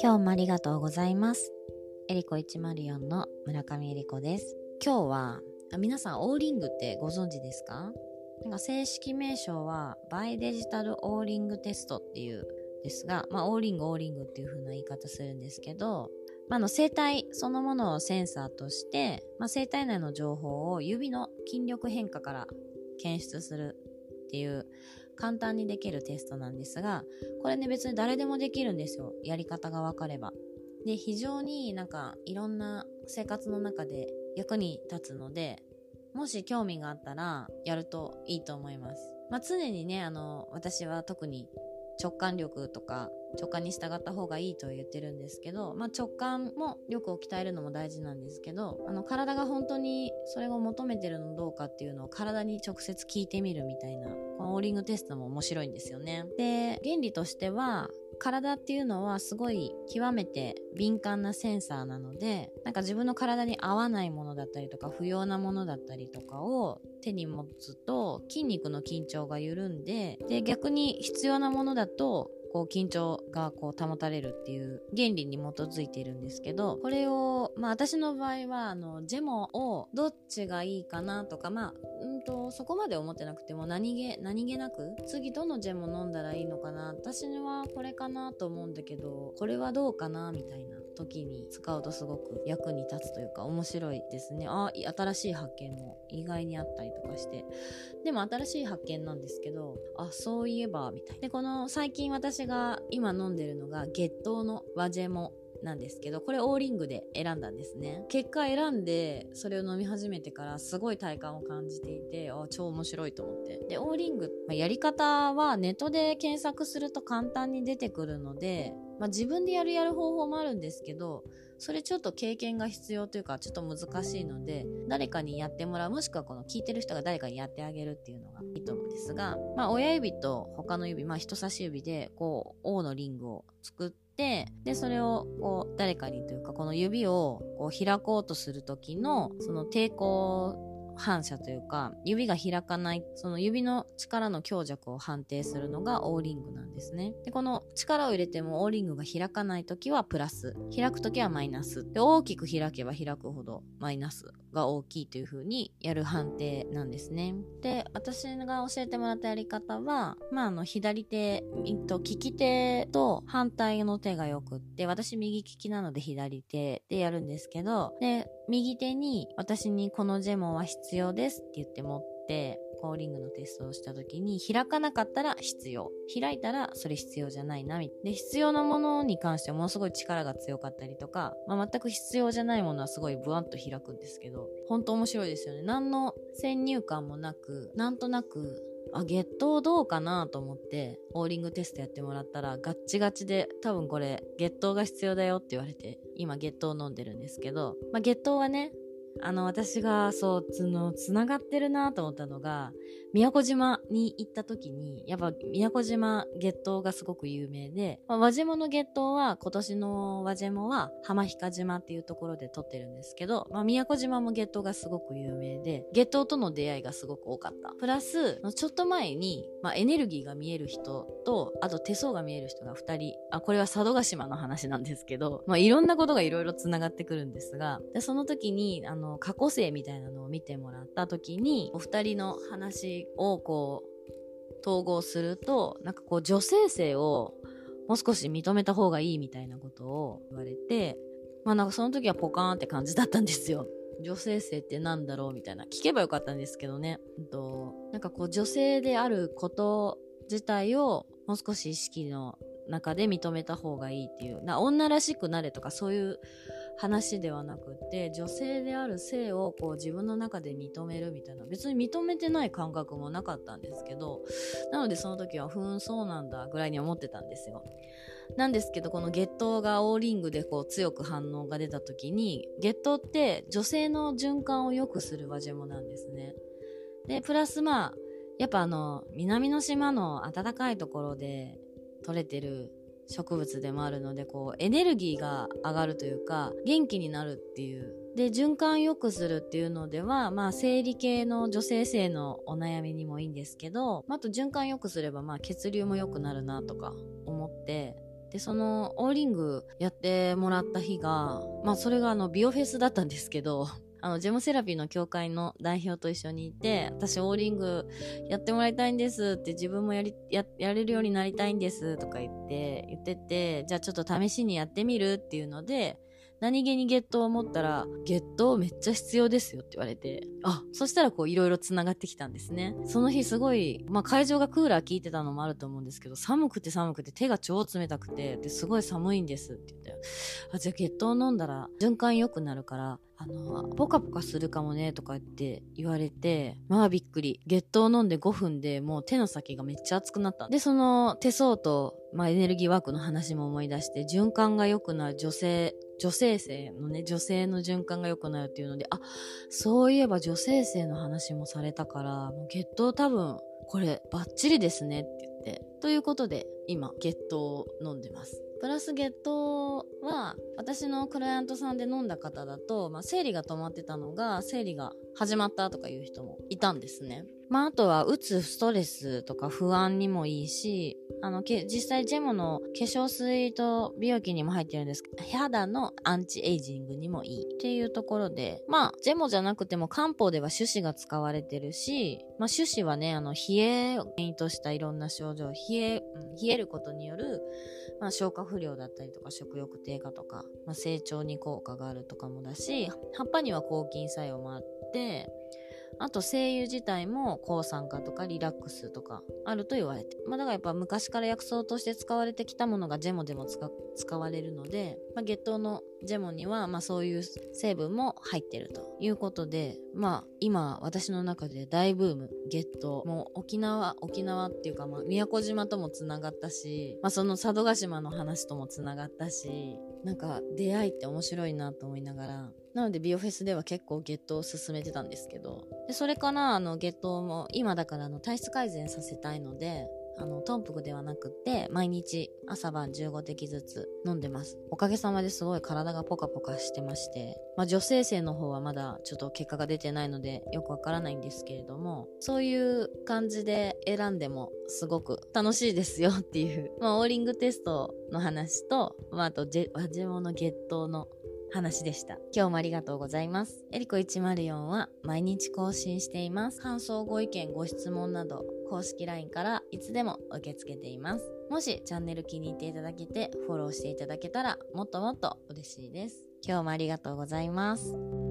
今日もありがとうございます。エリコ104の村上エリコです。今日は皆さんオーリングってご存知ですか？なんか正式名称はバイデジタルオーリングテストっていうですが、まあ、オーリングオーリングっていう風な言い方するんですけど、まあ、の生体そのものをセンサーとして、まあ、生体内の情報を指の筋力変化から検出するっていう簡単にできるテストなんですがこれね別に誰でもできるんですよやり方が分かればで非常になんかいろんな生活の中で役に立つのでもし興味があったらやるといいと思います。まあ、常にね、あの、私は特に直感力とか直感に従った方がいいと言ってるんですけど、まあ、直感も力を鍛えるのも大事なんですけどあの体が本当にそれを求めてるのどうかっていうのを体に直接聞いてみるみたいなこのオーリングテストも面白いんですよね。で原理としては体っていうのはすごい極めて敏感なセンサーなのでなんか自分の体に合わないものだったりとか不要なものだったりとかを手に持つと筋肉の緊張が緩んでで逆に必要なものだとこう緊張がこう保たれるっていう原理に基づいているんですけどこれをまあ私の場合はあのジェモをどっちがいいかなとかまあうんとそこまで思ってなくても何気何気なく次どのジェモ飲んだらいいのかな私はこれかなと思うんだけどこれはどうかなみたいな。時に使うとすごく役に立つというか面白いですね。あ新しい発見も意外にあったりとかして。でも新しい発見なんですけどあそういえばみたいな。でこの最近私が今飲んでるのが月桃の和ジェモなんですけどこれオーリングで選んだんですね。結果選んでそれを飲み始めてからすごい体感を感じていてあ超面白いと思って。でオーリング、まあ、やり方はネットで検索すると簡単に出てくるので、まあ、自分でやるやる方法もあるんですけどそれちょっと経験が必要というかちょっと難しいので誰かにやってもらうもしくはこの聞いてる人が誰かにやってあげるっていうのがいいと思うんですが、まあ、親指と他の指、まあ、人差し指でこう O のリングを作っててでそれをこう誰かにというかこの指をこう開こうとする時のその抵抗反射というか指が開かないその指の力の強弱を判定するのがオーリングなんですね。でこの力を入れてもオーリングが開かない時はプラス。開く時はマイナス。で大きく開けば開くほどマイナスが大きいという風にやる判定なんですね。で私が教えてもらったやり方はまああの左手と利き手と反対の手がよくって私右利きなので左手でやるんですけどで右手に私にこのジェモンは必要ですって言って持ってコーリングのテストをした時に開かなかったら必要。開いたらそれ必要じゃないなみで必要なものに関してはものすごい力が強かったりとか、まあ、全く必要じゃないものはすごいブワンと開くんですけど本当面白いですよね。何の先入観もなくなんとなくあ、月頭どうかなと思って、オーリングテストやってもらったら、ガッチガチで、多分これ、月頭が必要だよって言われて、今月頭飲んでるんですけど、まあ、月頭はね、あの、私が、そう、つの、つながってるなと思ったのが、宮古島に行った時に、やっぱ宮古島月桃がすごく有名で、まあ、和島の月桃は今年の和島は浜比嘉島っていうところで撮ってるんですけど、まあ、宮古島も月桃がすごく有名で、月桃との出会いがすごく多かった。プラス、ちょっと前に、まあ、エネルギーが見える人と、あと手相が見える人が2人、あ、これは佐渡島の話なんですけど、まあ、いろんなことがいろいろ繋がってくるんですが、でその時に、あの、の過去性みたいなのを見てもらった時に、お二人の話をこう統合するとなんかこう女性性をもう少し認めた方がいいみたいなことを言われてまあなんかその時はポカーンって感じだったんですよ。女性性って何だろうみたいな聞けばよかったんですけどね。となんかこう女性であること自体をもう少し意識の中で認めた方がいいっていうな女らしくなれとかそういう話ではなくって女性である性をこう自分の中で認めるみたいな。別に認めてない感覚もなかったんですけどなのでその時はふんそうなんだぐらいに思ってたんですよ。なんですけどこの月頭がオーリングでこう強く反応が出た時に月頭って女性の循環を良くする輪ジェモなんですね。でプラスまあやっぱあの南の島の暖かいところで取れてる植物でもあるのでこうエネルギーが上がるというか元気になるっていう。で循環良くするっていうのではまあ生理系の女性性のお悩みにもいいんですけどあと循環良くすればまあ血流も良くなるなとか思って。でそのオーリングやってもらった日がまあそれがあのビオフェスだったんですけどあの、ジェモセラピーの協会の代表と一緒にいて、私オーリングやってもらいたいんですって自分もやり、や、やれるようになりたいんですとか言って、言ってて、じゃあちょっと試しにやってみるっていうので、何気にゲットを思ったら、ゲットめっちゃ必要ですよって言われて、あ、そしたらこういろいろ繋がってきたんですね。その日すごい、まあ会場がクーラー効いてたのもあると思うんですけど、寒くて寒くて手が超冷たくて、で、すごい寒いんですって言って、あ、じゃあゲットを飲んだら循環良くなるから、あの、ポカポカするかもね、とかって言われて、まあびっくり。ゲットを飲んで5分でもう手の先がめっちゃ熱くなった。で、その手相と、まあエネルギーワークの話も思い出して、循環が良くなる女性、女性性のね、女性の循環が良くなるっていうので、あ、そういえば女性性の話もされたから、もうゲット多分、これバッチリですねって言って。ということで、今、ゲットを飲んでます。プラスゲットは私のクライアントさんで飲んだ方だと、まあ、生理が止まってたのが生理が始まったとかいう人もいたんですね。まあ、あとは、うつ、ストレスとか不安にもいいし、あの、実際ジェモの化粧水と美容器にも入ってるんですけど、肌のアンチエイジングにもいい。っていうところで、まあ、ジェモじゃなくても漢方では種子が使われてるし、まあ、種子はね、あの、冷えを原因としたいろんな症状、冷え、冷えることによる、まあ、消化不良だったりとか、食欲低下とか、まあ、成長に効果があるとかもだし、葉っぱには抗菌作用もあって、あと声優自体も抗酸化とかリラックスとかあると言われて。まあだからやっぱ昔から薬草として使われてきたものがジェモでも使われるので、まあ、月頭のジェモにはまあそういう成分も入ってるということで、まあ今私の中で大ブーム、月頭。もう沖縄、沖縄っていうかまあ宮古島ともつながったし、まあその佐渡島の話ともつながったし、なんか出会いって面白いなと思いながら、なのでビオフェスでは結構ゲットを進めてたんですけど、でそれからあのゲットも今だからの体質改善させたいので、あの、トンプクではなくて、毎日朝晩15滴ずつ飲んでます。おかげさまですごい体がポカポカしてまして、まあ女性性の方はまだちょっと結果が出てないのでよくわからないんですけれども、そういう感じで選んでもすごく楽しいですよっていう、まあオーリングテストの話と、まああとジェ、和ジェモの月頭の話でした。今日もありがとうございます。エリコ104は毎日更新しています。感想、ご意見、ご質問など公式 LINE からいつでも受け付けています。もしチャンネル気に入っていただけてフォローしていただけたらもっともっと嬉しいです。今日もありがとうございます。